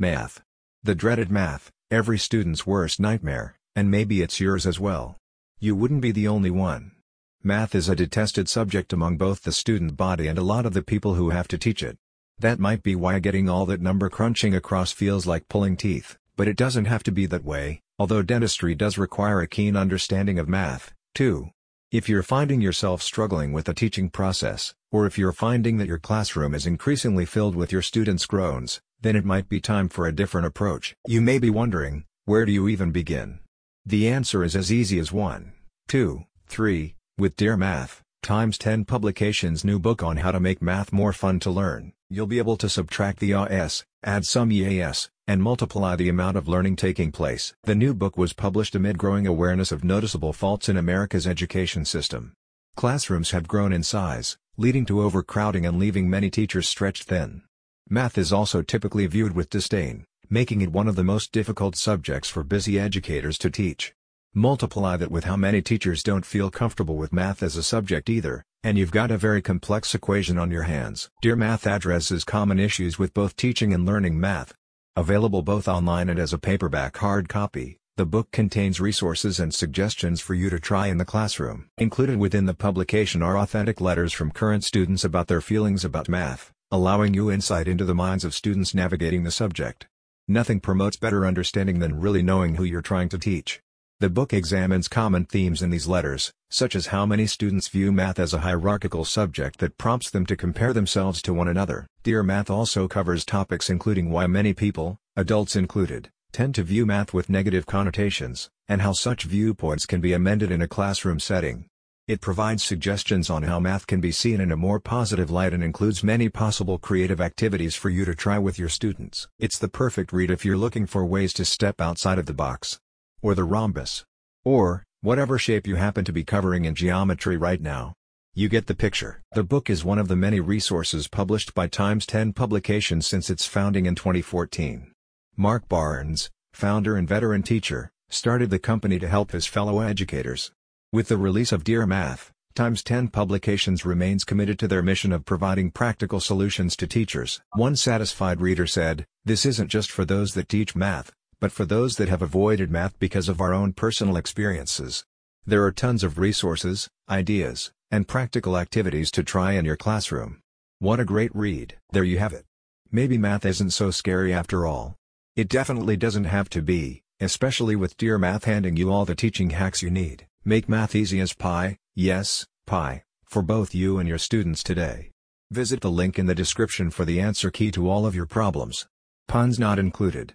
Math. The dreaded math, every student's worst nightmare, and maybe it's yours as well. You wouldn't be the only one. Math is a detested subject among both the student body and a lot of the people who have to teach it. That might be why getting all that number crunching across feels like pulling teeth, but it doesn't have to be that way, although dentistry does require a keen understanding of math, too. If you're finding yourself struggling with the teaching process, or if you're finding that your classroom is increasingly filled with your students' groans, then it might be time for a different approach. You may be wondering, where do you even begin? The answer is as easy as 1, 2, 3, with Dear Math, times 10 publications new book on how to make math more fun to learn. You'll be able to subtract the AS, add some EAS, and multiply the amount of learning taking place. The new book was published amid growing awareness of noticeable faults in America's education system. Classrooms have grown in size, leading to overcrowding and leaving many teachers stretched thin. Math is also typically viewed with disdain, making it one of the most difficult subjects for busy educators to teach. Multiply that with how many teachers don't feel comfortable with math as a subject either, and you've got a very complex equation on your hands. Dear Math addresses common issues with both teaching and learning math. Available both online and as a paperback hard copy, the book contains resources and suggestions for you to try in the classroom. Included within the publication are authentic letters from current students about their feelings about math, allowing you insight into the minds of students navigating the subject. Nothing promotes better understanding than really knowing who you're trying to teach. The book examines common themes in these letters, such as how many students view math as a hierarchical subject that prompts them to compare themselves to one another. Dear Math also covers topics including why many people, adults included, tend to view math with negative connotations, and how such viewpoints can be amended in a classroom setting. It provides suggestions on how math can be seen in a more positive light and includes many possible creative activities for you to try with your students. It's the perfect read if you're looking for ways to step outside of the box or the rhombus, or whatever shape you happen to be covering in geometry right now. You get the picture. The book is one of the many resources published by Times 10 Publications since its founding in 2014. Mark Barnes, founder and veteran teacher, started the company to help his fellow educators. With the release of Dear Math, Times 10 Publications remains committed to their mission of providing practical solutions to teachers. One satisfied reader said, This isn't just for those that teach math, but for those that have avoided math because of our own personal experiences. There are tons of resources, ideas, and practical activities to try in your classroom. What a great read! There you have it. Maybe math isn't so scary after all. It definitely doesn't have to be, especially with Dear Math handing you all the teaching hacks you need. Make math easy as pie, yes, pie, for both you and your students today. Visit the link in the description for the answer key to all of your problems. Puns not included.